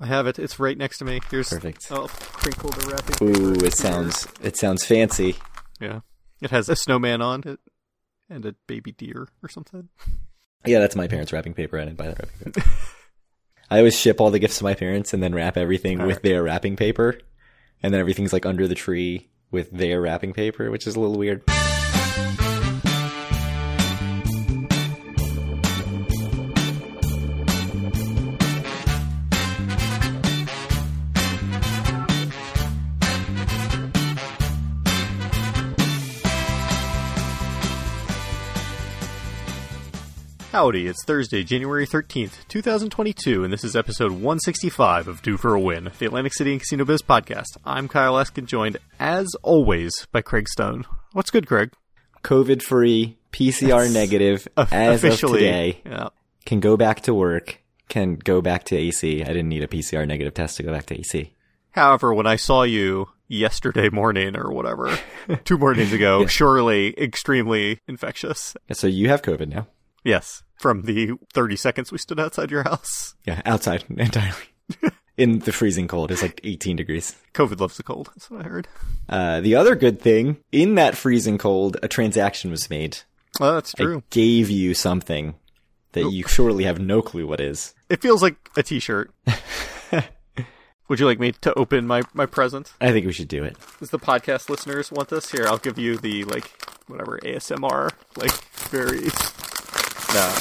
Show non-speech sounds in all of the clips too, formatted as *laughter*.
I have it. It's right next to me. Here's Perfect. I'll crinkle the wrapping. paper Ooh, here. it sounds it sounds fancy. Yeah, it has a snowman on it and a baby deer or something. Yeah, that's my parents' wrapping paper. I didn't buy that wrapping paper. *laughs* I always ship all the gifts to my parents and then wrap everything with Alright. their wrapping paper, and then everything's like under the tree with their wrapping paper, which is a little weird. Howdy, it's Thursday, January 13th, 2022, and this is episode 165 of Due for a Win, the Atlantic City and Casino Biz podcast. I'm Kyle Eskin, joined, as always, by Craig Stone. What's good, Craig? COVID free, PCR negative, *laughs* as Officially. of today, Yeah. can go back to work, can go back to AC. I didn't need a PCR negative test to go back to AC. However, when I saw you yesterday morning or whatever, *laughs* two mornings ago, surely extremely infectious. So you have COVID now. Yes, from the 30 seconds we stood outside your house. Yeah, outside *laughs* entirely. In the freezing cold, it's like 18 degrees. COVID loves the cold. That's what I heard. Uh, the other good thing, in that freezing cold, a transaction was made. Oh, that's true. I gave you something that you surely have no clue what is. It feels like a t-shirt. *laughs* Would you like me to open my, my present? I think we should do it. Does the podcast listeners want this? Here, I'll give you the, like, whatever, ASMR, like, very... No.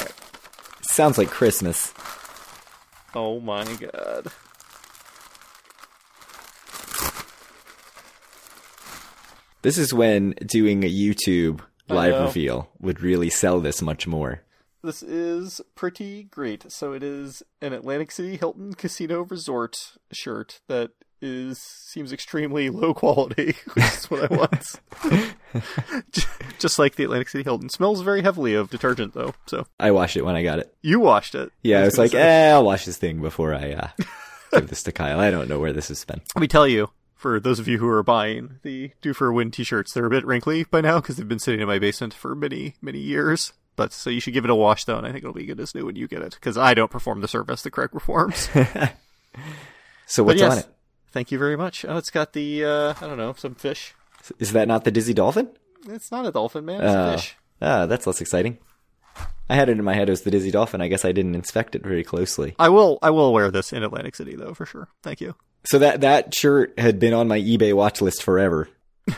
Sounds like Christmas. Oh my god. This is when doing a YouTube live reveal would really sell this much more. This is pretty great. So it is an Atlantic City Hilton Casino Resort shirt that is seems extremely *laughs* low quality, which is what I want. *laughs* *laughs* Just like the Atlantic City Hilton. Smells very heavily of detergent though. So I washed it when I got it. you washed it. Yeah, I was gonna like, eh, I'll wash this thing before I uh, give this to Kyle. I don't know where this has been. Let me tell you, for those of you who are buying the Due for a Win t-shirts, they're a bit wrinkly by now because they've been sitting in my basement for many, many years. But so you should give it a wash though, and I think it'll be good as new when you get it because I don't perform the service the correct performs. So what's yes, on it? Thank you very much. Oh, it's got the uh, I don't know some fish. Is that not the Dizzy Dolphin? It's not a dolphin, man. It's Oh. a fish. Ah, that's less exciting. I had it in my head as the Dizzy Dolphin. I guess I didn't inspect it very closely. I will. I will wear this in Atlantic City though, for sure. Thank you. So that that shirt had been on my eBay watch list forever. *laughs*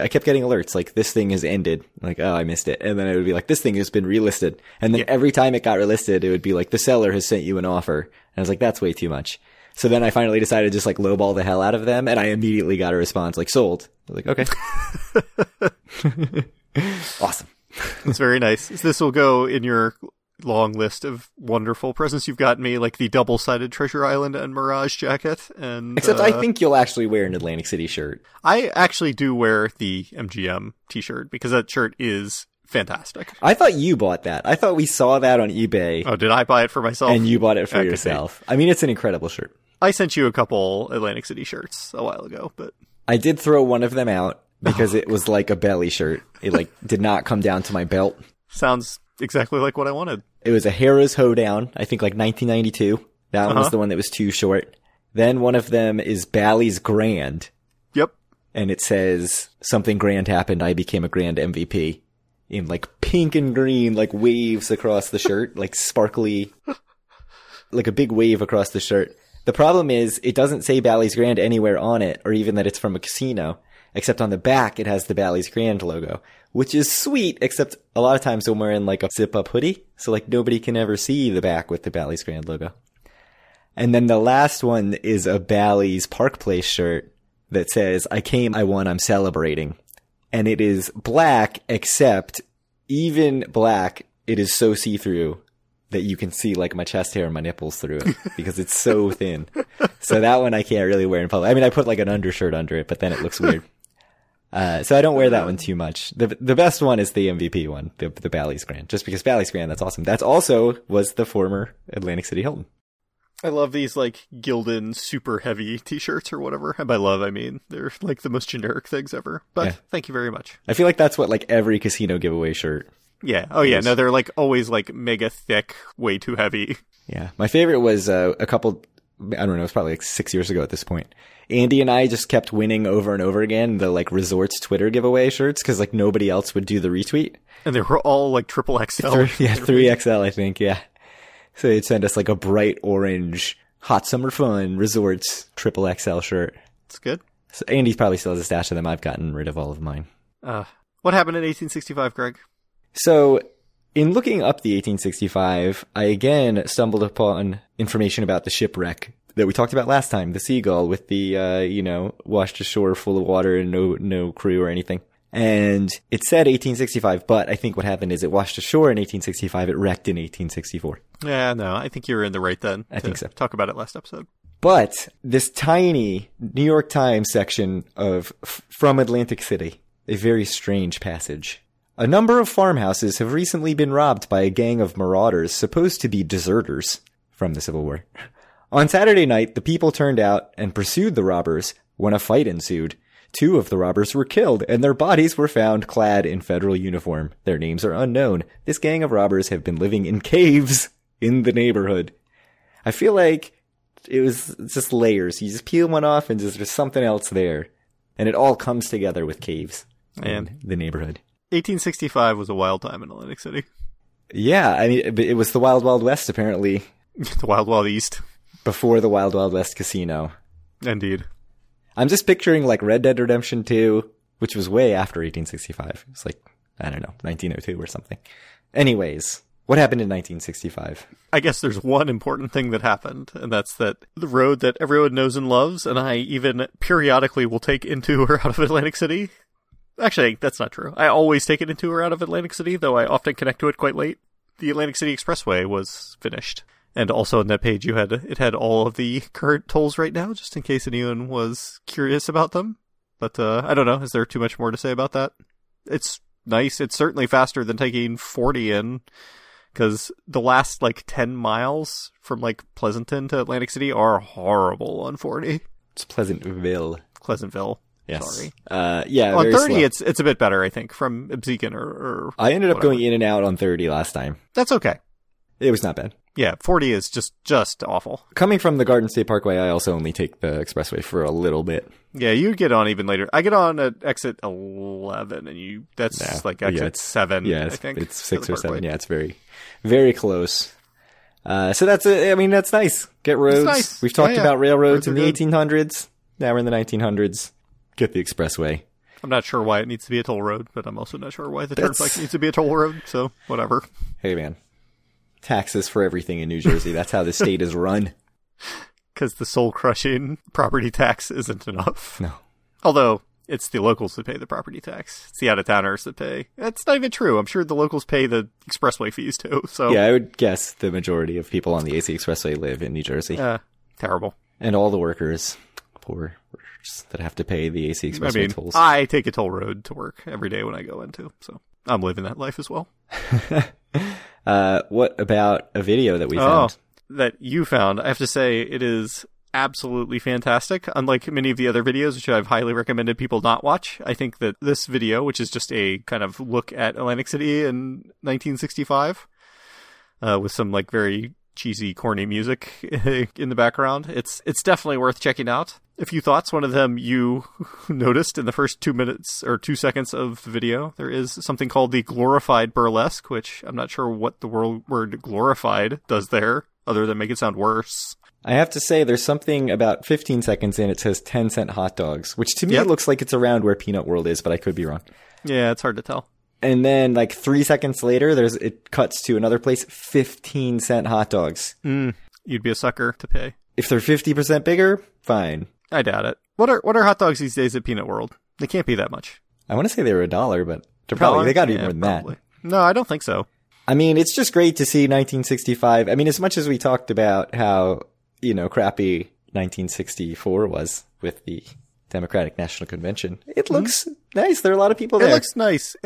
I kept getting alerts like this thing has ended. Like, oh, I missed it. And then it would be like this thing has been relisted. And then Yeah. every time it got relisted, it would be like the seller has sent you an offer. And I was like, that's way too much. So then I finally decided to just like lowball the hell out of them, and I immediately got a response like sold. I was like, okay, *laughs* awesome. It's very nice. This will go in your long list of wonderful presents you've gotten me, like the double-sided Treasure Island and Mirage jacket. And Except uh, I think you'll actually wear an Atlantic City shirt. I actually do wear the MGM T-shirt because that shirt is fantastic. I thought you bought that. I thought we saw that on eBay, Oh, did I buy it for myself? and you bought it for I yourself. I mean, it's an incredible shirt. I sent you a couple Atlantic City shirts a while ago, but I did throw one of them out because it was like a belly shirt. It like did not come down to my belt. sounds exactly like what I wanted. It was a Harrah's hoedown, I think like 1992. That one was Uh-huh. the one that was too short. Then one of them is Bally's Grand, Yep. and it says something grand happened. I became a grand MVP in like pink and green, like waves across the shirt, like sparkly, like a big wave across the shirt. The problem is it doesn't say Bally's Grand anywhere on it, or even that it's from a casino, except on the back it has the Bally's Grand logo, which is sweet, except a lot of times when we're wearing like a zip up hoodie, so like nobody can ever see the back with the Bally's Grand logo. And then the last one is a Bally's Park Place shirt that says, I came, I won, I'm celebrating. And it is black, except even black, it is so see through that you can see like my chest hair and my nipples through it because it's so *laughs* thin. So that one I can't really wear in public. I mean, I put like an undershirt under it, but then it looks weird. Uh, so I don't wear that one too much. The the best one is the MVP one, the the Bally's Grand, just because Bally's Grand, that's awesome. That's also was the former Atlantic City Hilton. I love these like Gildan super heavy t-shirts or whatever. And by love, I mean they're like the most generic things ever. But Yeah. thank you very much. I feel like that's what like every casino giveaway shirt. Yeah. Oh yeah. No, they're like always like mega thick, way too heavy. *laughs* Yeah, my favorite was uh, a couple I don't know, it's probably like six years ago at this point. Andy and I just kept winning over and over again the like resorts Twitter giveaway shirts because like nobody else would do the retweet. And they were all like triple XL. *laughs* yeah, three XL, I think. Yeah. So they'd send us like a bright orange hot summer fun resorts triple XL shirt. It's good. So Andy probably still has a stash of them. I've gotten rid of all of mine. Uh, what happened in 1865, Greg? So in looking up the 1865, I again stumbled upon information about the shipwreck that we talked about last time, the Seagull with the, uh, you know, washed ashore full of water and no, no crew or anything. And it said 1865, but I think what happened is it washed ashore in 1865. It wrecked in 1864. Yeah, no, I think you were in the right then. I think so. Talk about it last episode. But this tiny New York Times section of f- from Atlantic City, a very strange passage. A number of farmhouses have recently been robbed by a gang of marauders supposed to be deserters from the Civil War. On Saturday night, the people turned out and pursued the robbers when a fight ensued. Two of the robbers were killed and their bodies were found clad in federal uniform. Their names are unknown. This gang of robbers have been living in caves in the neighborhood. I feel like it was just layers. You just peel one off and just, there's something else there. And it all comes together with caves And the neighborhood. 1865 was a wild time in Atlantic City. *laughs* Yeah, I mean, it was the Wild Wild West apparently the Wild Wild East. before the Wild Wild West casino. Indeed. I'm just picturing like Red Dead Redemption 2, which was way after 1865. It's like, I don't know, 1902 or something. Anyways, what happened in 1965? I guess there's one important thing that happened, and that's that the road that everyone knows and loves, and I even periodically will take into *laughs* or out of Atlantic City. Actually, that's not true. I always take it into or out of Atlantic City, though I often connect to it quite late. The Atlantic City Expressway was finished. And also on that page you had it had all of the current tolls right now, just in case anyone was curious about them. But uh, I don't know, is there too much more to say about that? It's nice. It's certainly faster than taking 40 in because the last like 10 miles from like Pleasanton to Atlantic City are horrible on 40. It's Pleasantville. Pleasantville. Yes. Sorry. Uh, yeah. on 30, slow. it's it's a bit better, I think, from Absecon or, or I ended up whatever. going in and out on 30 last time. That's okay. It was not bad. Yeah, 40 is just just awful. Coming from the Garden State Parkway, I also only take the expressway for a little bit. Yeah, you get on even later. I get on at exit 11, and you that's Yeah. like Yeah, exit it's- 7, Yeah, I it's, think. it's six or seven. Yeah, it's very, very close. Uh, so that's. I mean, that's nice. Get roads. nice. We've talked Yeah, yeah. about railroads Roads in the 1800s. Now we're in the 1900s. Get the expressway. I'm not sure why it needs to be a toll road, but I'm also not sure why the That's- turnpike needs to be a toll road, so whatever. Hey, man. Taxes for everything in New Jersey. That's how the state is run. *laughs* Because the soul crushing property tax isn't enough. No. Although, it's the locals that pay the property tax. It's the out of towners that pay. That's not even true. I'm sure the locals pay the expressway fees too, so. Yeah, I would guess the majority of people on the AC Expressway live in New Jersey. Uh, terrible. and all the workers, poor that have to pay the AC Expressway I mean, tolls. I take a toll road to work every day when I go into, so I'm living that life as well. *laughs* Uh, what about a video that we Oh, found? that you found. I have to say, it is absolutely fantastic. Unlike many of the other videos, which I've highly recommended people not watch, I think that this video, which is just a kind of look at Atlantic City in 1965, uh, with some like very cheesy, corny music *laughs* in the background, it's it's definitely worth checking out. A few thoughts. One of them you *laughs* noticed in the first two minutes or two seconds of the video. There is something called the glorified burlesque, which I'm not sure what the word, word glorified does there, other than make it sound worse. I have to say, there's something about 15 seconds in. It says 10 cent hot dogs, which to me Yep. looks like it's around where Peanut World is, but I could be wrong. Yeah, it's hard to tell. And then, like three seconds later, there's it cuts to another place, 15 cent hot dogs. Mm, you'd be a sucker to pay. If they're 50% bigger, fine. I doubt it. What are what are hot dogs these days at Peanut World? They can't be that much. I want to say they were a dollar, but they're probably they got to be Yeah, more than probably. that. No, I don't think so. I mean, it's just great to see 1965. I mean, as much as we talked about how, you know, crappy 1964 was with the Democratic National Convention, it looks mm-hmm. nice. There are a lot of people there. It looks nice.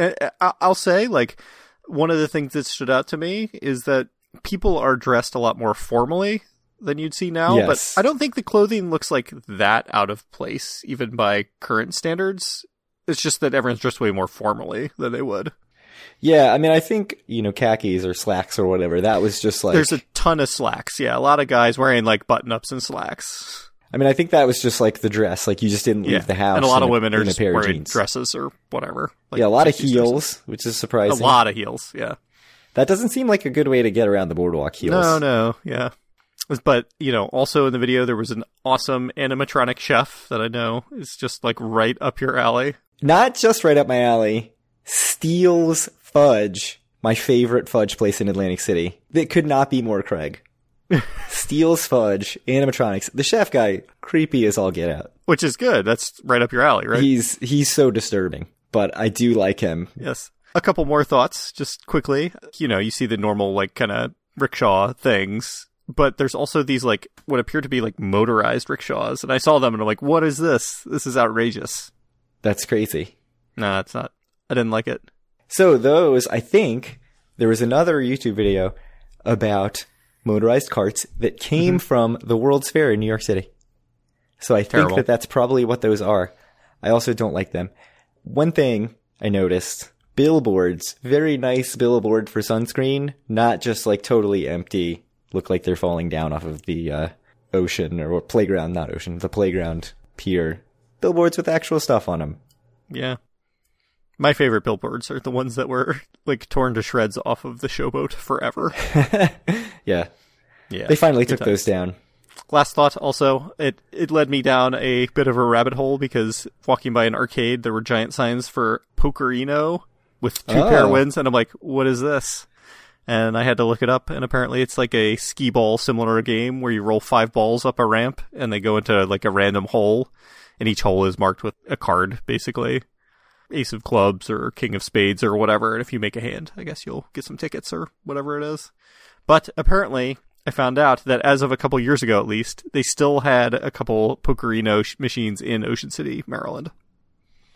I'll say, like, one of the things that stood out to me is that people are dressed a lot more formally than you'd see now. Yes. But I don't think the clothing looks like that out of place, even by current standards. It's just that everyone's dressed way more formally than they would. yeah, I mean, I think, you know, khakis or slacks or whatever, that was just like, There's a ton of slacks. Yeah, a lot of guys wearing like button ups and slacks. I mean, I think that was just like the dress. Like you just didn't leave Yeah, the house. and a lot in of women are just a pair of wearing jeans. dresses or whatever. Like yeah, a lot of 60s dresses. heels, which is surprising. A lot of heels. Yeah. That doesn't seem like a good way to get around the boardwalk heels. No, no, yeah. But you know, also in the video there was an awesome animatronic chef that I know is just like right up your alley. Not just right up my alley. Steele's Fudge, my favorite fudge place in Atlantic City. That could not be more Craig. *laughs* Steele's Fudge, animatronics. The chef guy, creepy as all get out. Which is good. That's right up your alley, right? He's he's so disturbing, but I do like him. Yes. A couple more thoughts, just quickly. You know, you see the normal, like, kind of rickshaw things, but there's also these, like, what appear to be, like, motorized rickshaws. And I saw them and I'm like, what is this? This is outrageous. That's crazy. Nah, it's not. I didn't like it. So those, I think, there was another YouTube video about motorized carts that came from the World's Fair in New York City. So I think that that's probably what those are. I also don't like them. One thing I noticed, billboards, very nice billboard for sunscreen, not just like totally empty, look like they're falling down off of the uh, ocean or playground, not ocean, the playground pier. Billboards with actual stuff on them. Yeah. My favorite billboards are the ones that were, like, torn to shreds off of the showboat forever. *laughs* Yeah. Yeah. They finally took those down. Last thought also, it, it led me down a bit of a rabbit hole because walking by an arcade, there were giant signs for Pokerino with two pair Oh. of wins, and I'm like, what is this? And I had to look it up, and apparently it's like a skee ball similar game where you roll five balls up a ramp, and they go into like a random hole, and each hole is marked with a card, basically. Ace of clubs or king of spades or whatever, and if you make a hand, I guess you'll get some tickets or whatever it is. But apparently, I found out that as of a couple years ago, at least, they still had a couple Pokerino sh- machines in Ocean City, Maryland.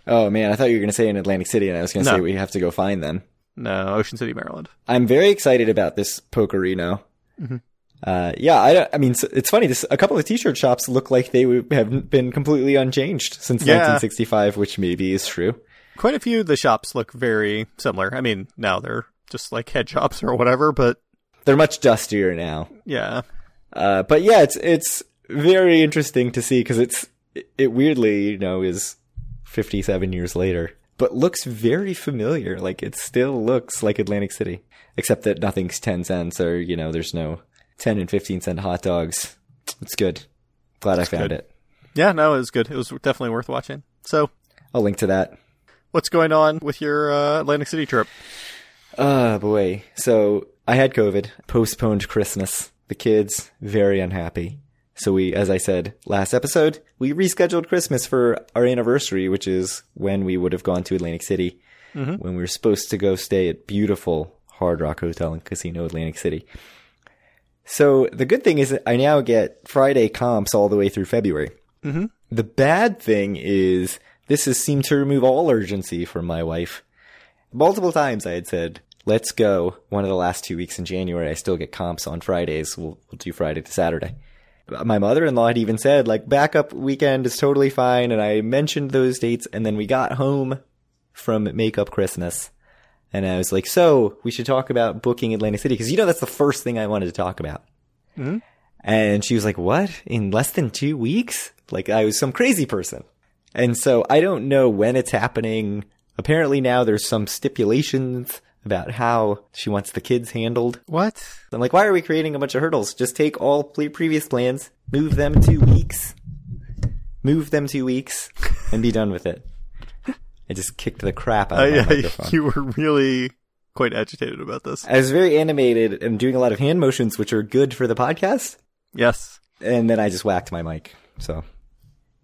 Oh man, I thought you were going to say in Atlantic City, and I was going to No. say we have to go find them. No, Ocean City, Maryland. I'm very excited about this Pokerino. Uh, yeah, I, I mean, it's funny. This a couple of T-shirt shops look like they have been completely unchanged since Yeah. 1965, which maybe is true. Quite a few of the shops look very similar. I mean, now they're just like head shops or whatever, but They're much dustier now. yeah. Uh, but yeah, it's it's very interesting to see because it's it weirdly you know is 57 years later, but looks very familiar. Like it still looks like Atlantic City, except that nothing's 10 cents or you know there's no 10 and 15 cent hot dogs. It's good. Glad I found good. it. Yeah, no, it was good. It was definitely worth watching. So, I'll link to that. What's going on with your uh, Atlantic City trip? Oh boy. So I had COVID, postponed Christmas. The kids very unhappy. So we, as I said last episode, we rescheduled Christmas for our anniversary, which is when we would have gone to Atlantic City when we were supposed to go stay at beautiful Hard Rock Hotel and Casino Atlantic City. So the good thing is that I now get Friday comps all the way through February. Mhm. The bad thing is this has seemed to remove all urgency from my wife. Multiple times I had said, let's go. One of the last two weeks in January, I still get comps on Fridays. We'll, we'll do Friday to Saturday. My mother-in-law had even said, like, backup weekend is totally fine. And I mentioned those dates. And then we got home from Makeup Christmas. And I was like, so we should talk about booking Atlantic City. Cause you know, that's the first thing I wanted to talk about. Mhm. And she was like, what? In less than two weeks? Like I was some crazy person. And so I don't know when it's happening. Apparently now there's some stipulations about how she wants the kids handled. What? I'm like, why are we creating a bunch of hurdles? Just take all pre- previous plans, move them two weeks, move them two weeks, and be done with it. I just kicked the crap out of I, I, you were really quite agitated about this. I was very animated and doing a lot of hand motions, which are good for the podcast. Yes. And then I just whacked my mic. So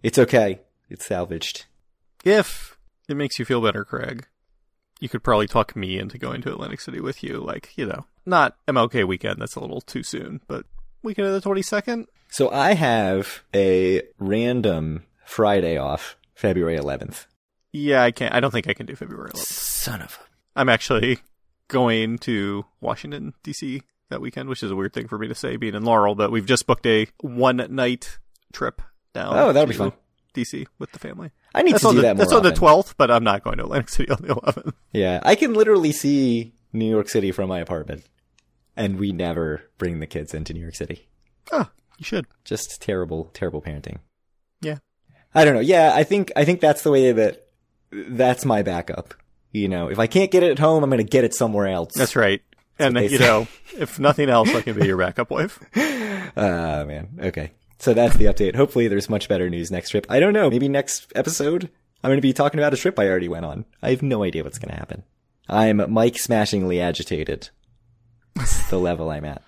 it's okay. It's salvaged. If it makes you feel better, Craig, you could probably talk me into going to Atlantic City with you. Like, you know, not MLK weekend. That's a little too soon, but weekend of the 22nd? So I have a random Friday off, February 11th. Yeah, I can't. I don't think I can do February 11th. Son of a. I'm actually going to Washington, D.C. that weekend, which is a weird thing for me to say being in Laurel, but we've just booked a one night trip down. Oh, that'll be fun. D.C. with the family. I need That's to do the, that more That's on the 12th, but I'm not going to Atlantic City on the 11th. Yeah, I can literally see New York City from my apartment. and we never bring the kids into New York City. Oh, you should. Just terrible, terrible parenting. Yeah. I don't know. Yeah, I think I think that's the way that that's my backup. You know, if I can't get it at home, I'm going to get it somewhere else. That's right. and you say. know, if nothing else, I can be your backup wife. *laughs* Ah, man. Okay. So that's the update. Hopefully there's much better news next trip. I don't know. Maybe next episode I'm going to be talking about a trip I already went on. I have no idea what's going to happen. I'm Mike smashingly agitated. That's the *laughs* level I'm at.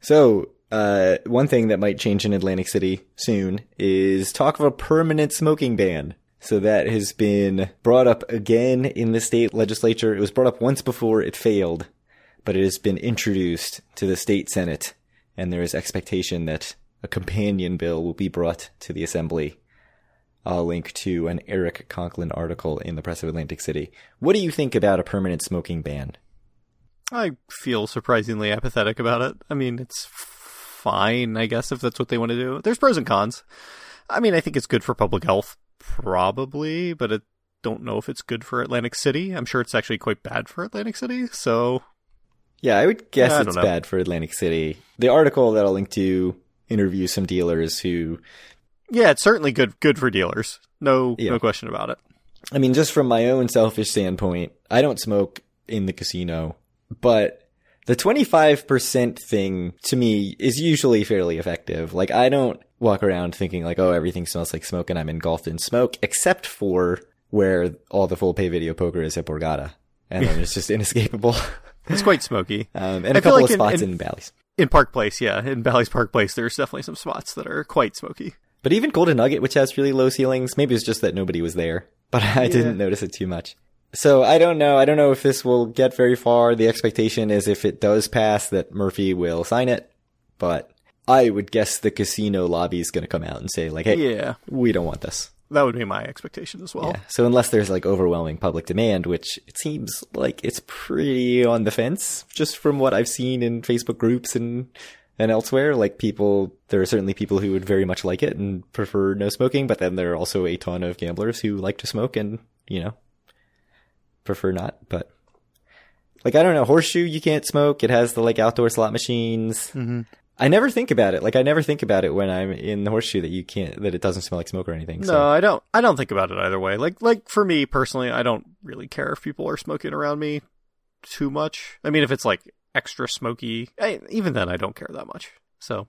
So, uh, one thing that might change in Atlantic City soon is talk of a permanent smoking ban. So that has been brought up again in the state legislature. It was brought up once before, it failed, but it has been introduced to the state senate, and there is expectation that a companion bill will be brought to the assembly. I'll link to an Eric Conklin article in the Press of Atlantic City. What do you think about a permanent smoking ban? I feel surprisingly apathetic about it. I mean, it's fine, I guess, if that's what they want to do. There's pros and cons. I mean, I think it's good for public health, probably, but I don't know if it's good for Atlantic City. I'm sure it's actually quite bad for Atlantic City. So, Yeah, I would guess I it's know. bad for Atlantic City. The article that I'll link to interviews some dealers who yeah, it's certainly good good for dealers. No, Yeah. no question about it. I mean, just from my own selfish standpoint, I don't smoke in the casino, but the 25% thing to me is usually fairly effective. Like, I don't walk around thinking like, oh, everything smells like smoke and I'm engulfed in smoke, except for where all the full pay video poker is at Borgata. And then it's just *laughs* inescapable. It's quite smoky. Um, and I a couple like of spots in- in Bally's. In Park Place, yeah, in Bally's Park Place, there's definitely some spots that are quite smoky. But even Golden Nugget, which has really low ceilings, maybe it's just that nobody was there. But *laughs* I didn't notice it too much. So I don't know. I don't know if this will get very far. The expectation is if it does pass that Murphy will sign it. But I would guess the casino lobby is going to come out and say like, hey, Yeah, we don't want this. That would be my expectation as well. Yeah. So unless there's like overwhelming public demand, which it seems like it's pretty on the fence, just from what I've seen in Facebook groups and and elsewhere, like people, there are certainly people who would very much like it and prefer no smoking, but then there are also a ton of gamblers who like to smoke and you know prefer not. But like I don't know, horseshoe you can't smoke. It has the like outdoor slot machines. Mm-hmm. I never think about it. Like I never think about it when I'm in the horseshoe that you can't that it doesn't smell like smoke or anything. So. No, I don't. I don't think about it either way. Like, like for me personally, I don't really care if people are smoking around me too much. I mean, if it's like extra smoky, I, even then, I don't care that much. So,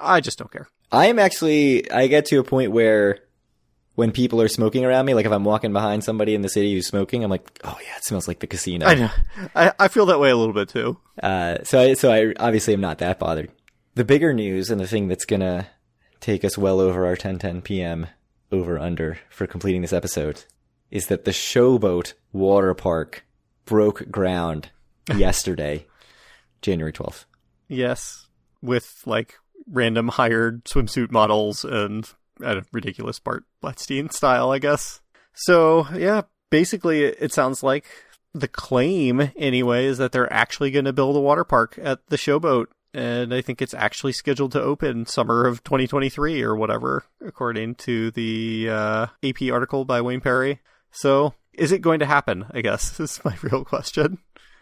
I just don't care. I am actually, I get to a point where when people are smoking around me, like if I'm walking behind somebody in the city who's smoking, I'm like, oh yeah, it smells like the casino. I know. I, I feel that way a little bit too. Uh, so I, so I obviously am not that bothered. The bigger news and the thing that's gonna take us well over our 10:10 p.m. over under for completing this episode is that the Showboat Water Park broke ground *laughs* yesterday, January 12th. Yes, with like random hired swimsuit models and a ridiculous Bart Blatstein style, I guess. So yeah, basically, it sounds like the claim anyway is that they're actually going to build a water park at the Showboat, and I think it's actually scheduled to open summer of 2023 or whatever, according to the uh, AP article by Wayne Parry. So, is it going to happen? I guess *laughs* is my real question,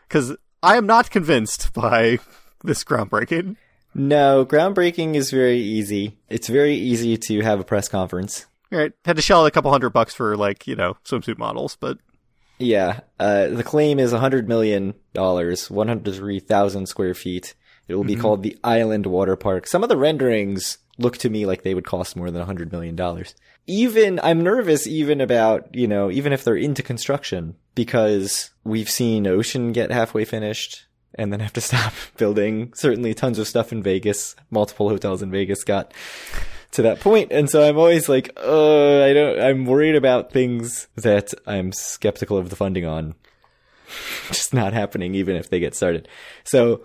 because I am not convinced by this groundbreaking. No, groundbreaking is very easy. It's very easy to have a press conference. Right, had to shell out a couple hundred bucks for like you know swimsuit models, but Yeah, uh, the claim is $100 million, 103,000 square feet. It will be called the Island Water Park. Some of the renderings look to me like they would cost more than $100 million. Even, I'm nervous even about, you know, even if they're into construction, because we've seen Ocean get halfway finished and then have to *laughs* stop building. Certainly tons of stuff in Vegas. Multiple hotels in Vegas got to that point. And so I'm always like, uh, I don't, I'm worried about things that I'm skeptical of the funding on. *laughs* Just not happening, even if they get started. So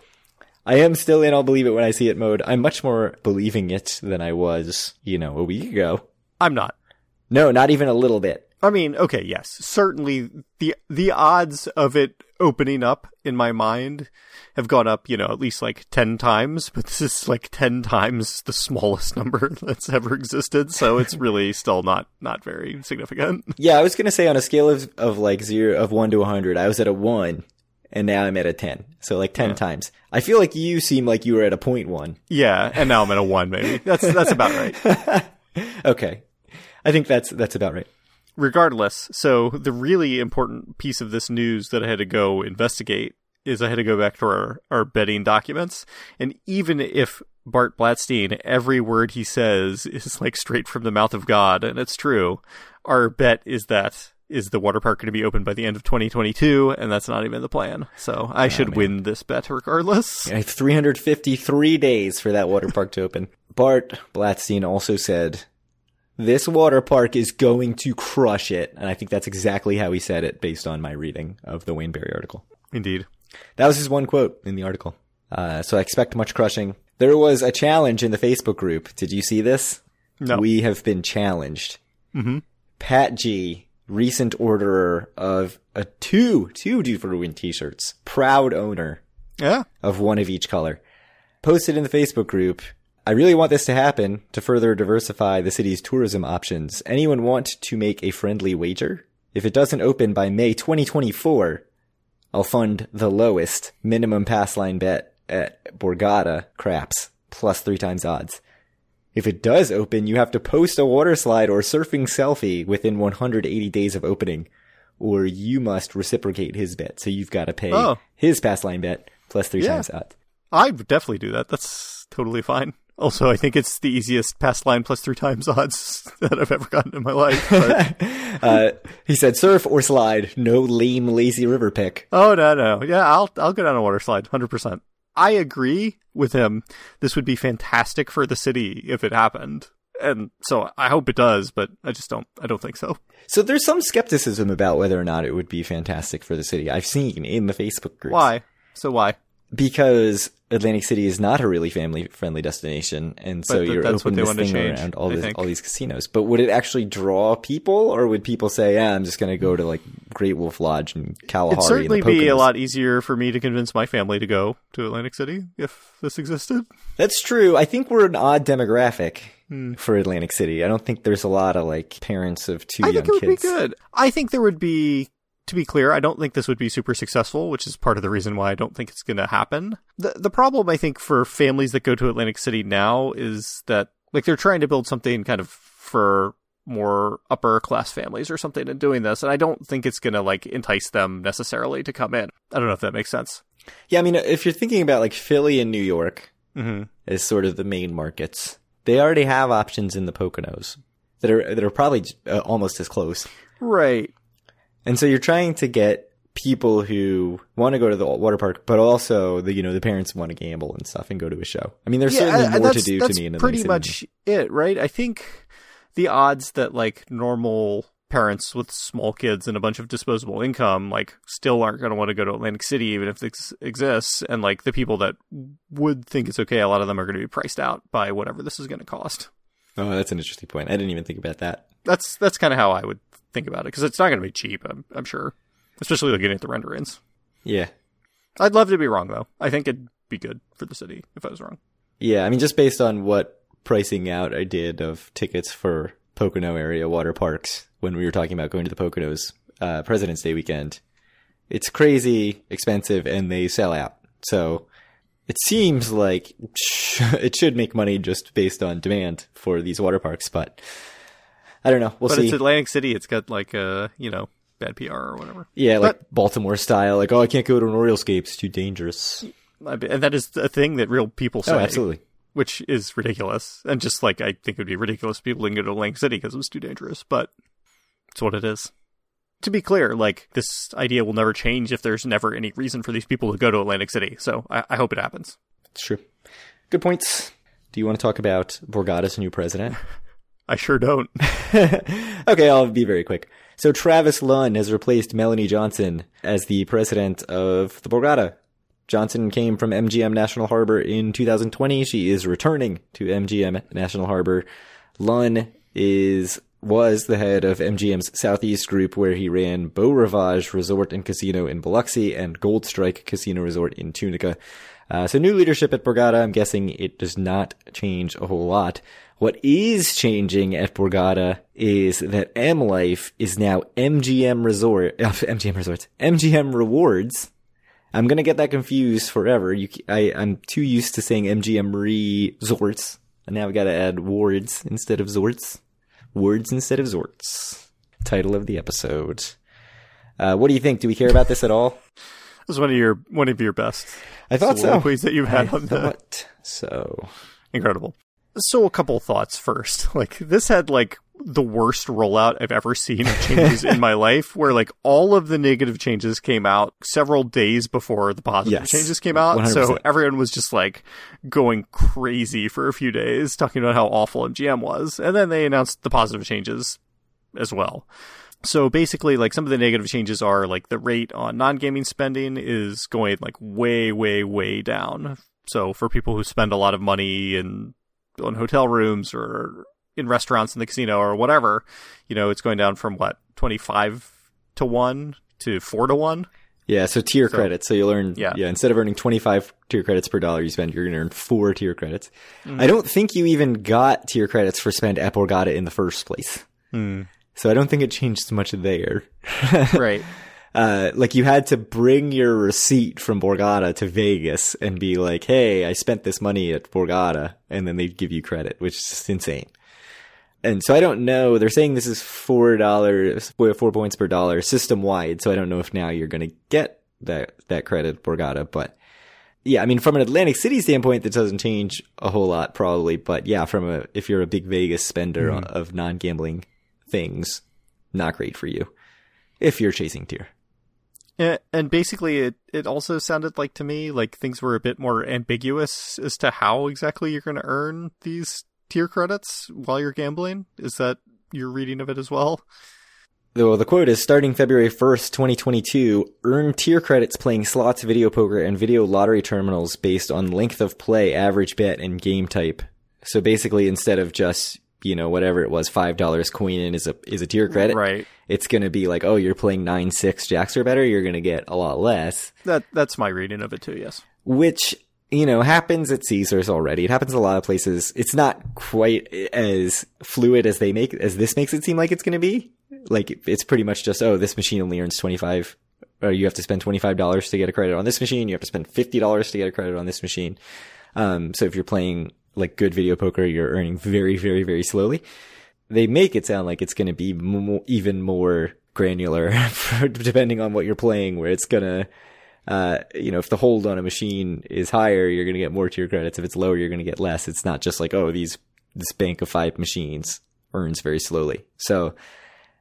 I am still in I'll believe it when I see it mode. I'm much more believing it than I was, you know, a week ago. I'm not. No, not even a little bit. I mean, okay, yes, certainly the the odds of it opening up in my mind have gone up, you know, at least like 10 times, but this is like 10 times the smallest *laughs* number that's ever existed, so it's really still not not very significant. Yeah, I was gonna say on a scale of, of like zero, of one to a hundred, I was at a one. And now I'm at a 10. So like 10 times. I feel like you seem like you were at a point one. Yeah, and now I'm at a one. Maybe that's that's about right. *laughs* Okay. I think that's, that's about right. regardless, so the really important piece of this news that I had to go investigate is I had to go back to our, our betting documents. And even if Bart Blatstein, every word he says is like straight from the mouth of God, and it's true, our bet is that is the water park going to be open by the end of 2022, and that's not even the plan. So I should win this bet regardless. I have 353 days for that water park to open. Bart Blatstein also said, this water park is going to crush it. And I think that's exactly how he said it based on my reading of the Wayne Parry article. Indeed. That was his one quote in the article. Uh, so I expect much crushing. There was a challenge in the Facebook group. Did you see this? No. We have been challenged. Mm-hmm. Pat G, recent orderer of a two, two Due for Win t-shirts, proud owner Yeah. of one of each color, posted in the Facebook group. I really want this to happen to further diversify the city's tourism options. Anyone want to make a friendly wager? If it doesn't open by May 2024, I'll fund the lowest minimum pass line bet at Borgata Craps, plus three times odds. If it does open, you have to post a water slide or surfing selfie within 180 days of opening, or you must reciprocate his bet. So you've got to pay Oh. his pass line bet plus three Yeah. times odds. I would definitely do that. That's totally fine. Also, I think it's the easiest pass line plus three times odds *laughs* that I've ever gotten in my life. But, *laughs* Uh, he said surf or slide, no lame lazy river pick. oh no, no, yeah, I'll I'll go down a water slide, hundred percent. I agree with him. This would be fantastic for the city if it happened, and so I hope it does. But I just don't. I don't think so. So there's some skepticism about whether or not it would be fantastic for the city. I've seen in the Facebook groups. Why? So why? Because Atlantic City is not a really family friendly destination, and so th- you're opening this thing change, around all I these all these casinos. But would it actually draw people, or would people say, "Yeah, I'm just going to go to like Great Wolf Lodge and Kalahari"? It'd certainly be a lot easier for me to convince my family to go to Atlantic City if this existed. That's true. I think we're an odd demographic Hmm. for Atlantic City. I don't think there's a lot of like parents of two I young think it would kids. be good. I think there would be, to be clear, I don't think this would be super successful, which is part of the reason why I don't think it's going to happen. The the problem I think for families that go to Atlantic City now is that like they're trying to build something kind of for more upper class families or something in doing this, and I don't think it's going to like entice them necessarily to come in. I don't know if that makes sense. Yeah, I mean, if you're thinking about like Philly and New York Mm-hmm. as sort of the main markets, they already have options in the Poconos that are that are probably uh, almost as close. Right. And so you're trying to get people who want to go to the water park, but also the you know the parents want to gamble and stuff and go to a show. I mean, there's certainly and more to do to me in pretty much it, right? I think the odds that like normal parents with small kids and a bunch of disposable income like still aren't going to want to go to Atlantic City even if this exists and like the people that would think it's okay a lot of them are going to be priced out by whatever this is going to cost. Oh, that's an interesting point. I didn't even think about that. That's that's kind of how I would think about it because it's not going to be cheap, I'm, I'm sure. Especially looking at the renderings. Yeah. I'd love to be wrong though. I think it'd be good for the city if I was wrong. Yeah, I mean, just based on what pricing out I did of tickets for Pocono area water parks when we were talking about going to the Poconos uh, President's Day weekend, it's crazy expensive and they sell out. So it seems like *laughs* it should make money just based on demand for these water parks, but I don't know. We'll But see. it's Atlantic City. It's got like uh, you know, bad PR or whatever. yeah, like Baltimore style. Like, oh, I can't go to an Orioles game; it's too dangerous. And that is a thing that real people say. Oh, absolutely. Which is ridiculous. And just like, I think it would be ridiculous if people didn't go to Atlantic City because it was too dangerous, but it's what it is. To be clear, like, this idea will never change if there's never any reason for these people to go to Atlantic City. So I, I hope it happens. It's true. Good points. Do you want to talk about Borgata's new president? *laughs* I sure don't. *laughs* okay, I'll be very quick. So Travis Lunn has replaced Melonie Johnson as the president of the Borgata. Johnson came from MGM National Harbor in 2020. She is returning to MGM National Harbor. Lunn is was the head of MGM's Southeast Group, where he ran Beau Rivage Resort and Casino in Biloxi and Gold Strike Casino Resort in Tunica. Uh, so new leadership at Borgata. I'm guessing it does not change a whole lot. What is changing at Borgata is that M Life is now MGM Resort, *laughs* uh, MGM Resorts, MGM Rewards, I'm gonna get that confused forever. You, I, I'm too used to saying MGM resorts, and now we gotta add wards instead of zorts. Words instead of zorts. Title of the episode. Uh, what do you think? Do we care about this at all? This is one of your one of your best I thought so. that you've had I on the thought so. incredible. So a couple thoughts first. *laughs* Like this had like the worst rollout I've ever seen of changes in my *laughs* life, where like all of the negative changes came out several days before the positive Yes. changes came out. So 100%. everyone was just like going crazy for a few days, talking about how awful MGM was, and then they announced the positive changes as well. So basically, like some of the negative changes are like the rate on non-gaming spending is going like way, way, way down. So for people who spend a lot of money in on hotel rooms or in restaurants in the casino or whatever, you know, it's going down from what twenty five to one to four to one. Yeah, so tier So- credits. So you'll earn, yeah. Yeah. instead of earning 25 tier credits per dollar you spend, you're going to earn four tier credits. Mm. I don't think you even got tier credits for spend at Borgata in the first place. So I don't think it changed much there. *laughs* right. Uh, like you had to bring your receipt from Borgata to Vegas and be like, "Hey, I spent this money at Borgata," and then they'd give you credit, which is insane. And so I don't know. They're saying this is four dollars, four points per dollar system wide. So I don't know if now you're going to get that that credit Borgata, but yeah, I mean, from an Atlantic City standpoint, that doesn't change a whole lot, probably. But yeah, from a if you're a big Vegas spender of non gambling things, not great for you if you're chasing tier. And basically, it it also sounded like to me like things were a bit more ambiguous as to how exactly you're going to earn these tier credits while you're gambling. Is that your reading of it as well? Though the quote is starting February 1st, 2022, earn tier credits playing slots, video poker, and video lottery terminals based on length of play, average bet, and game type. So basically, instead of just, you know, whatever it was, $5 coin in is a, is a tier credit. Right. It's gonna be like, oh, you're playing 9-6 jacks or better, you're gonna get a lot less. That that's my reading of it too. Yes. which you know happens at Caesars already. It happens a lot of places. It's not quite as fluid as they make as this makes it seem like it's going to be. Like it's pretty much just oh, this machine only earns twenty five, or you have to spend twenty five dollars to get a credit on this machine. You have to spend fifty dollars to get a credit on this machine. Um, so if you're playing like good video poker, you're earning very, very, very slowly. They make it sound like it's going to be mo- even more granular, *laughs* depending on what you're playing, where it's gonna uh, you know, if the hold on a machine is higher, you're going to get more tier credits. If it's lower, you're going to get less. It's not just like, oh, these, this bank of five machines earns very slowly. So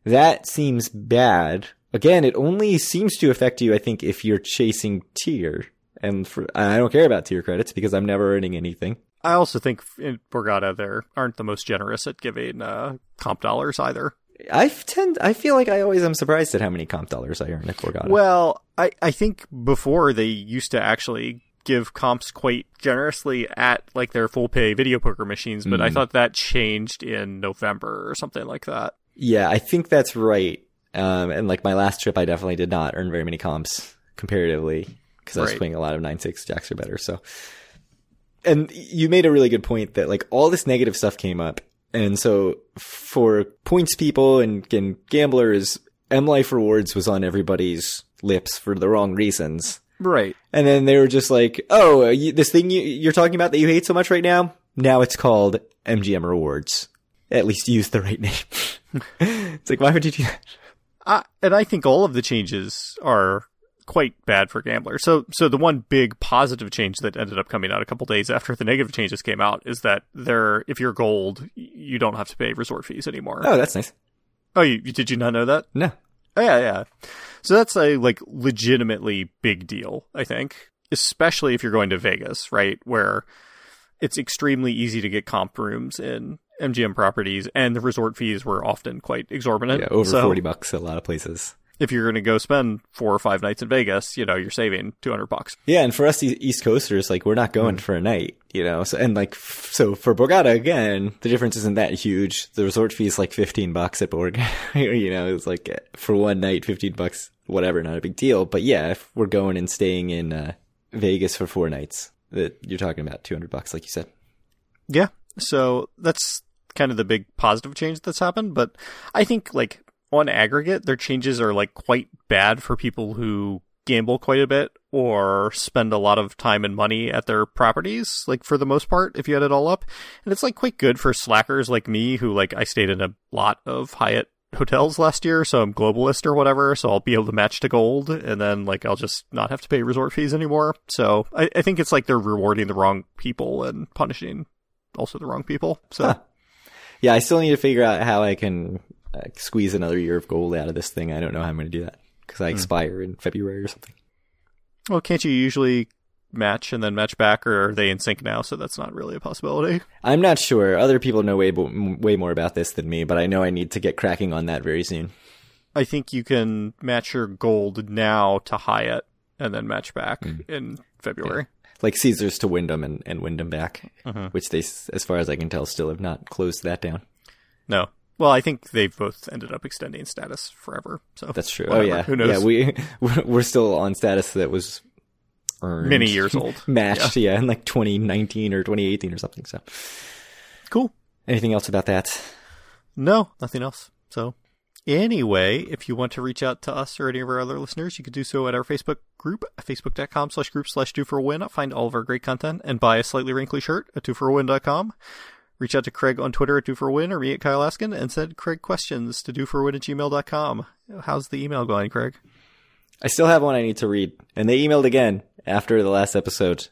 that seems bad. Again, it only seems to affect you, I think, if you're chasing tier. And for, I don't care about tier credits because I'm never earning anything. I also think in Borgata they aren't the most generous at giving uh, comp dollars either. I tend, I feel like I always am surprised at how many comp dollars I earn at Borgata. Well, I, I think before they used to actually give comps quite generously at like their full pay video poker machines, but I thought that changed in November or something like that. Yeah, I think that's right. Um, and like my last trip, I definitely did not earn very many comps comparatively because I was playing a lot of nine six jacks or better. So, and you made a really good point that like all this negative stuff came up, and so for points people and, and gamblers, M Life Rewards was on everybody's lips for the wrong reasons. Right. And then they were just like, "Oh, uh, you, this thing you, you're talking about that you hate so much right now, now it's called MGM Rewards. At least use the right name." *laughs* it's like, why would you do that? Uh, and I think all of the changes are quite bad for gamblers. So, so the one big positive change that ended up coming out a couple days after the negative changes came out is that there, if you're gold, you don't have to pay resort fees anymore. Oh, that's nice. Oh, you, did you not know that? No, Oh, yeah, yeah. So that's a like legitimately big deal, I think, especially if you're going to Vegas, right, where it's extremely easy to get comp rooms in MGM properties, and the resort fees were often quite exorbitant. yeah, over So forty bucks at a lot of places. If you're going to go spend four or five nights in Vegas, you know you're saving two hundred bucks. Yeah, and for us East Coasters, like we're not going for a night, you know. So and like f- so for Borgata again, the difference isn't that huge. The resort fee is like fifteen bucks at Borg. *laughs* you know, it's like for one night, fifteen bucks, whatever, not a big deal. But yeah, if we're going and staying in uh, Vegas for four nights, that you're talking about two hundred bucks, like you said. Yeah. So that's kind of the big positive change that's happened. But I think like on aggregate, their changes are like quite bad for people who gamble quite a bit or spend a lot of time and money at their properties, like for the most part, if you add it all up. And it's like quite good for slackers like me who like I stayed in a lot of Hyatt hotels last year, so I'm globalist or whatever, so I'll be able to match to gold and then like I'll just not have to pay resort fees anymore. So I, I think it's like they're rewarding the wrong people and punishing also the wrong people. So Huh. Yeah, I still need to figure out how I can uh, squeeze another year of gold out of this thing. I don't know how I'm going to do that because I expire in February or something. well can't you usually match and then match back or are they in sync now so that's not really a possibility? I'm not sure. Other people know way way more about this than me, but I know I need to get cracking on that very soon. I think you can match your gold now to Hyatt and then match back Hmm. in February. Like Caesars to Wyndham and, and Wyndham back, Mhm. which they, as far as I can tell, still have not closed that down. No. Well, I think they've both ended up extending status forever. So That's true. Oh, whatever. Oh yeah, Who knows? Yeah, we *laughs* we're still on status that was earned, Many years old. *laughs* matched. Yeah. in like 2019 or 2018 or something. So, Cool. anything else about that? No, nothing else. So, anyway, if you want to reach out to us or any of our other listeners, you could do so at our Facebook group, facebook.com slash group slash Due for a Win. Find all of our great content and buy a slightly wrinkly shirt at Due for a Win.com. Reach out to Craig on Twitter at Due for Win or me at Kyle Askin and send Craig questions to Due for Win at gmail.com. How's the email going, Craig? I still have one I need to read, and they emailed again after the last episode.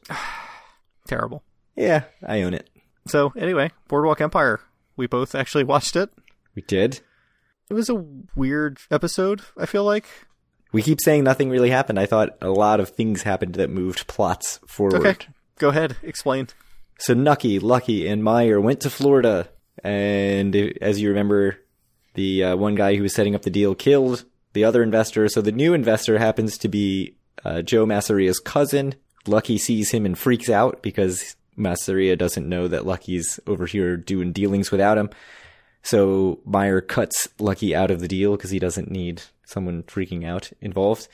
*sighs* Terrible. Yeah, I own it. So, anyway, Boardwalk Empire. We both actually watched it. We did. It was a weird episode, I feel like. We keep saying nothing really happened. I thought a lot of things happened that moved plots forward. Okay, go ahead, explain. So Nucky, Lucky, and Meyer went to Florida, and as you remember, the uh, one guy who was setting up the deal killed the other investor. So the new investor happens to be uh, Joe Masseria's cousin. Lucky sees him and freaks out because Masseria doesn't know that Lucky's over here doing dealings without him. So Meyer cuts Lucky out of the deal because he doesn't need someone freaking out involved.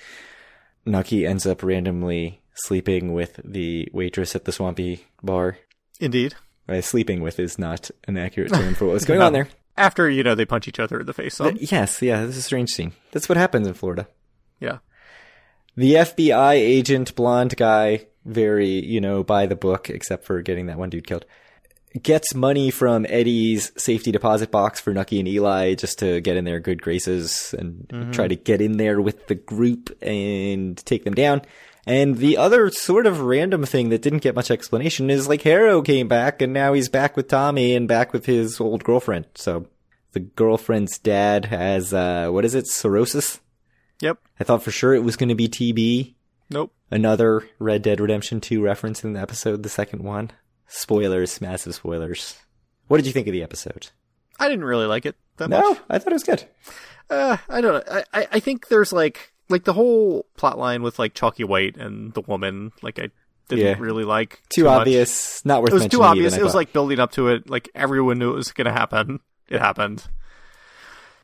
Nucky ends up randomly sleeping with the waitress at the swampy bar. Indeed. Uh, sleeping with is not an accurate term for what was going on *laughs* there. After, you know, they punch each other in the face. But yes, yeah, this is a strange scene. That's what happens in Florida. yeah. The FBI agent, blonde guy, very, you know, by the book, except for getting that one dude killed, gets money from Eddie's safety deposit box for Nucky and Eli just to get in their good graces and try to get in there with the group and take them down. And the other sort of random thing that didn't get much explanation is like Harrow came back and now he's back with Tommy and back with his old girlfriend. So the girlfriend's dad has, uh, what is it? Cirrhosis? Yep. I thought for sure it was going to be TB. Nope. Another Red Dead Redemption 2 reference in the episode, the second one. Spoilers, massive spoilers. What did you think of the episode? I didn't really like it that much. No, I thought it was good. Uh, I don't know. I, I, I think there's like, like the whole plot line with like Chalky White and the woman, like I didn't Yeah. really like. Too, much. obvious, not worth It was too obvious. even, it was like building up to it. Like everyone knew it was going to happen. It happened.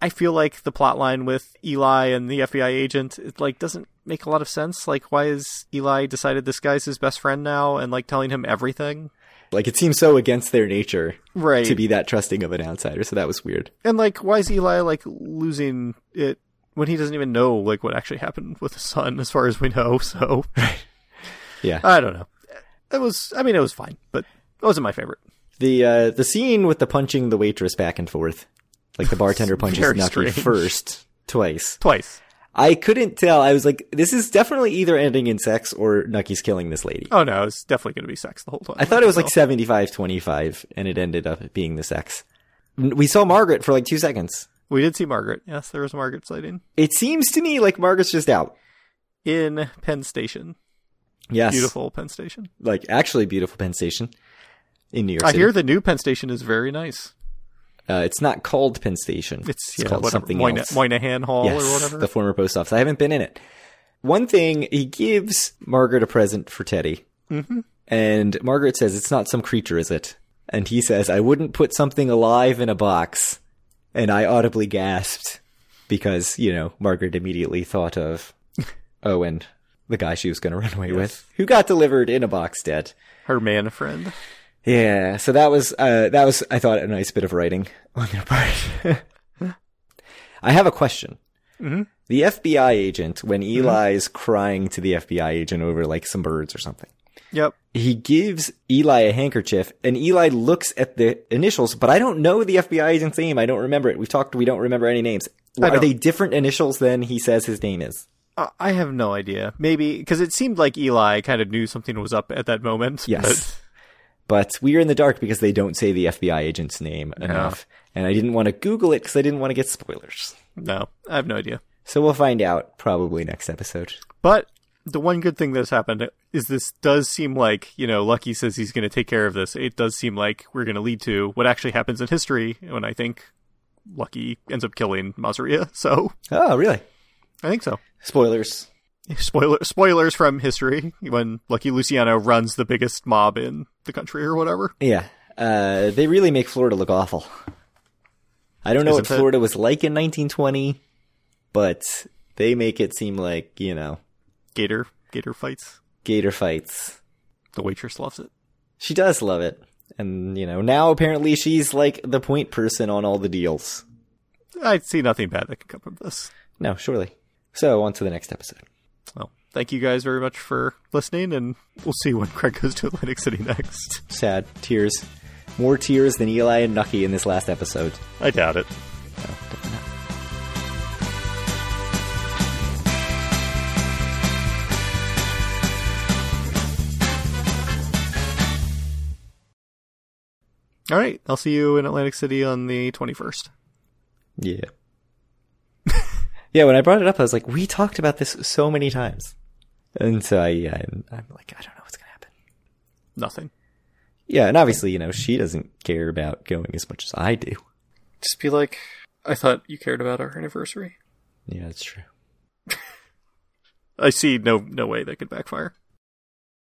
I feel like the plot line with Eli and the FBI agent, it like doesn't make a lot of sense. Like, why is Eli decided this guy's his best friend now and like telling him everything? like it seems so against their nature Right. to be that trusting of an outsider, so that was weird. And like, why is Eli like losing it when he doesn't even know like what actually happened with his son, as far as we know? So *laughs* Yeah. I don't know. It was. I mean, it was fine, but it wasn't my favorite. The uh, the scene with the punching the waitress back and forth, like the bartender *laughs* punches Nucky strange. first, twice. Twice. I couldn't tell. I was like, this is definitely either ending in sex or Nucky's killing this lady. Oh no, it's definitely going to be sex the whole time. I thought it was like *laughs* So- 75-25, and it ended up being the sex. We saw Margaret for like two seconds. We did see Margaret. Yes, there was a Margaret sighting It seems to me like Margaret's just out. in Penn Station. Yes. Beautiful Penn Station. Like, actually beautiful Penn Station in New York I City. hear the new Penn Station is very nice. Uh, it's not called Penn Station. It's, yeah, called whatever, something Moyna- else. Moynihan Hall yes, or whatever. the former post office. I haven't been in it. One thing, he gives Margaret a present for Teddy. mm-hmm. And Margaret says, It's not some creature, is it? And he says, I wouldn't put something alive in a box. And I audibly gasped because, you know, Margaret immediately thought of *laughs* Owen, the guy she was going to run away with, who got delivered in a box dead. Her man friend. Yeah, so that was, uh, that was, I thought, a nice bit of writing on their part. *laughs* I have a question. Mhm. the FBI agent, when Eli's crying to the FBI agent over like some birds or something, Yep. he gives Eli a handkerchief and Eli looks at the initials, but I don't know the FBI agent's name. I don't remember it. We've talked, we don't remember any names. Are they different initials than he says his name is? I have no idea. Maybe because it seemed like Eli kind of knew something was up at that moment. *laughs* Yes. But we are in the dark because they don't say the FBI agent's name enough. And I didn't want to Google it because I didn't want to get spoilers. no, I have no idea. So we'll find out probably next episode. But the one good thing that's happened is this does seem like, you know, Lucky says he's going to take care of this. It does seem like we're going to lead to what actually happens in history when I think Lucky ends up killing Masseria. *laughs* So Oh, really? I think so. Spoilers. Spoiler, spoilers from history when Lucky Luciano runs the biggest mob in the country or whatever. Yeah. Uh, they really make Florida look awful. I don't know what Isn't it? Florida was like in 1920, but they make it seem like, you know, Gator, Gator fights. gator fights. The waitress loves it. She does love it. And, you know, now apparently she's like the point person on all the deals. I see nothing bad that can come from this. No, surely. So, on to the next episode. Well, thank you guys very much for listening, and we'll see when Craig goes to Atlantic City next. Sad. Tears. More tears than Eli and Nucky in this last episode. I doubt it. No, All right, I'll see you in Atlantic City on the 21st. Yeah. *laughs* yeah, when I brought it up, I was like, we talked about this so many times. And so I, uh, I'm, I'm like, I don't know what's going to happen. Nothing. Yeah, and obviously, you know, she doesn't care about going as much as I do. Just be like, I thought you cared about our anniversary. Yeah, that's true. *laughs* I see no no way that could backfire.